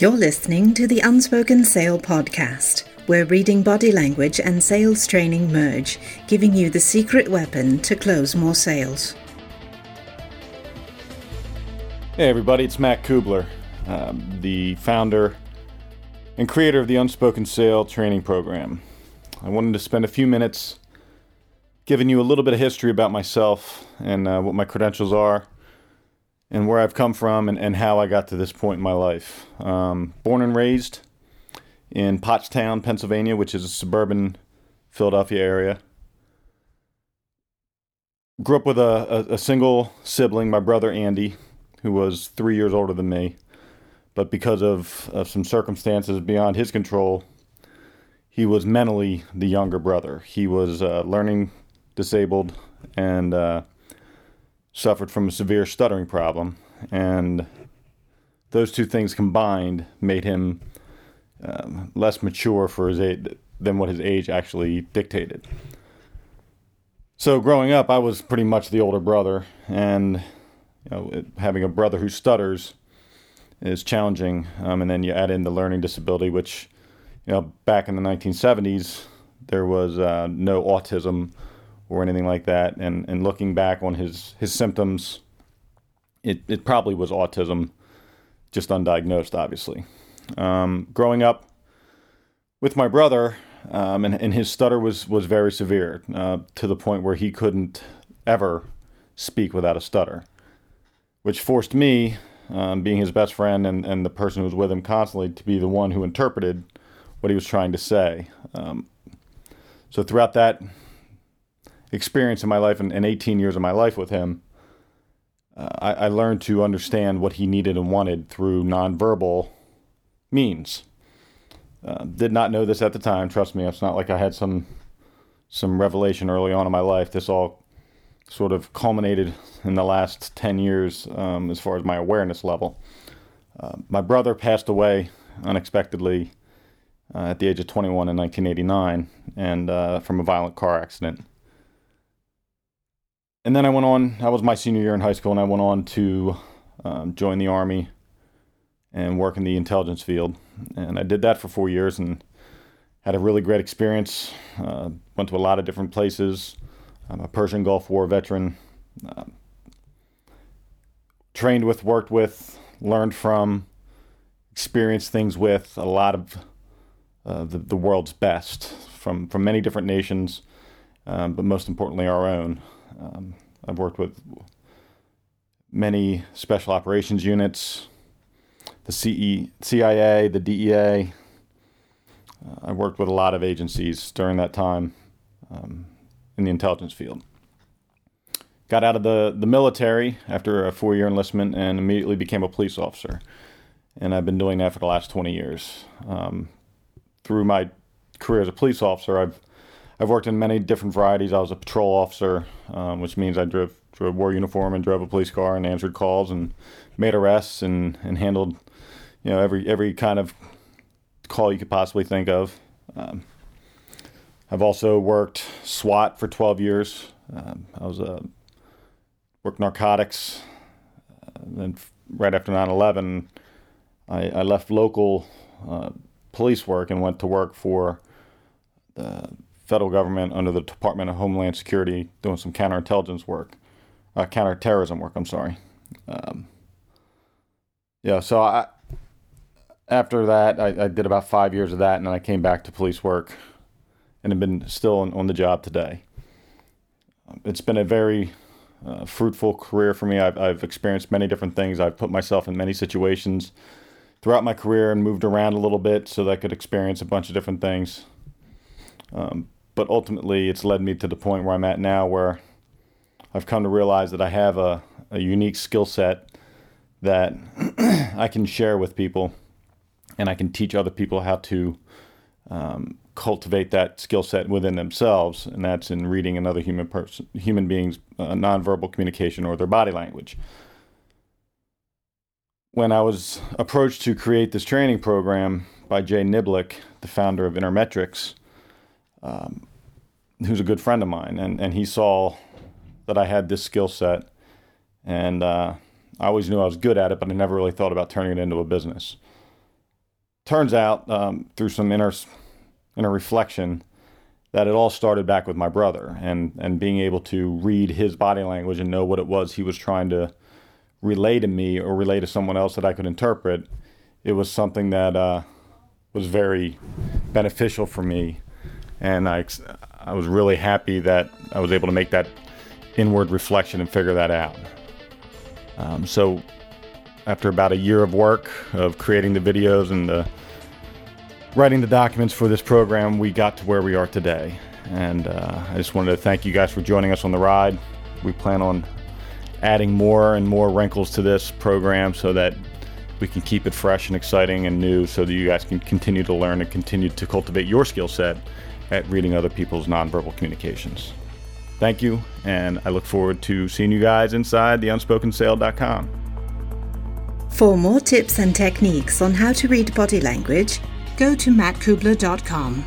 You're listening to the Unspoken Sale podcast, where reading body language and sales training merge, giving you the secret weapon to close more sales. Hey, everybody, it's Matt Kubler, um, the founder and creator of the Unspoken Sale training program. I wanted to spend a few minutes giving you a little bit of history about myself and uh, what my credentials are and where I've come from and, and how I got to this point in my life. Um, born and raised in Pottstown, Pennsylvania, which is a suburban Philadelphia area. Grew up with a, a, a single sibling, my brother Andy, who was three years older than me. But because of, of some circumstances beyond his control, he was mentally the younger brother. He was uh, learning disabled and uh, suffered from a severe stuttering problem, and those two things combined made him um, less mature for his age than what his age actually dictated. So growing up, I was pretty much the older brother, and you know, having a brother who stutters is challenging. Um, and then you add in the learning disability, which you know back in the 1970s there was uh, no autism or anything like that. And and looking back on his his symptoms, it it probably was autism, just undiagnosed, obviously. Um, growing up with my brother, um, and, and his stutter was was very severe uh, to the point where he couldn't ever speak without a stutter, which forced me, um, being his best friend and, and the person who was with him constantly, to be the one who interpreted what he was trying to say. Um, so throughout that experience in my life and, and 18 years of my life with him, uh, I, I, learned to understand what he needed and wanted through nonverbal means. Uh, did not know this at the time. Trust me, it's not like I had some some revelation early on in my life. This all sort of culminated in the last 10 years um, as far as my awareness level. Uh, my brother passed away unexpectedly uh, at the age of 21 in 1989 and uh, from a violent car accident and then I went on. That was my senior year in high school, and I went on to um, join the army and work in the intelligence field. And I did that for four years and had a really great experience. Uh, went to a lot of different places. I'm a Persian Gulf War veteran. Uh, trained with, worked with, learned from, experienced things with a lot of uh, the, the world's best from, from many different nations, um, but most importantly, our own. Um, I've worked with many special operations units, the CE, CIA, the DEA. Uh, I worked with a lot of agencies during that time um, in the intelligence field. Got out of the, the military after a four year enlistment and immediately became a police officer. And I've been doing that for the last 20 years. Um, through my career as a police officer, I've I've worked in many different varieties. I was a patrol officer, um, which means I drove drove war uniform and drove a police car and answered calls and made arrests and, and handled you know every every kind of call you could possibly think of. Um, I've also worked SWAT for 12 years. Um, I was a uh, worked narcotics. Uh, then right after 9/11, I, I left local uh, police work and went to work for the federal government under the Department of Homeland Security doing some counterintelligence work, uh, counterterrorism work. I'm sorry. Um, yeah, so I after that I, I, did about five years of that, and then I came back to police work, and have been still on, on the job today. It's been a very uh, fruitful career for me. I've, I've experienced many different things. I've put myself in many situations throughout my career and moved around a little bit so that I could experience a bunch of different things. Um, but ultimately it's led me to the point where I'm at now where I've come to realize that I have a, a unique skill set that I can share with people and I can teach other people how to um, cultivate that skill set within themselves, and that's in reading another human person, human being's uh, nonverbal communication or their body language. When I was approached to create this training program by Jay Niblick, the founder of Innermetrix, um, who's a good friend of mine, and, and he saw that I had this skill set, and uh, I always knew I was good at it, but I never really thought about turning it into a business. turns out um, through some inner inner reflection that it all started back with my brother and and being able to read his body language and know what it was he was trying to relay to me or relay to someone else that I could interpret. It was something that uh, was very beneficial for me, and I I was really happy that I was able to make that inward reflection and figure that out. Um, so after about a year of work of creating the videos and the writing the documents for this program, we got to where we are today. And uh, I just wanted to thank you guys for joining us on the ride. We plan on adding more and more wrinkles to this program so that we can keep it fresh and exciting and new so that you guys can continue to learn and continue to cultivate your skill set at reading other people's nonverbal communications. Thank you, and I look forward to seeing you guys inside theunspokensale.com. For more tips and techniques on how to read body language, go to mattkubler.com.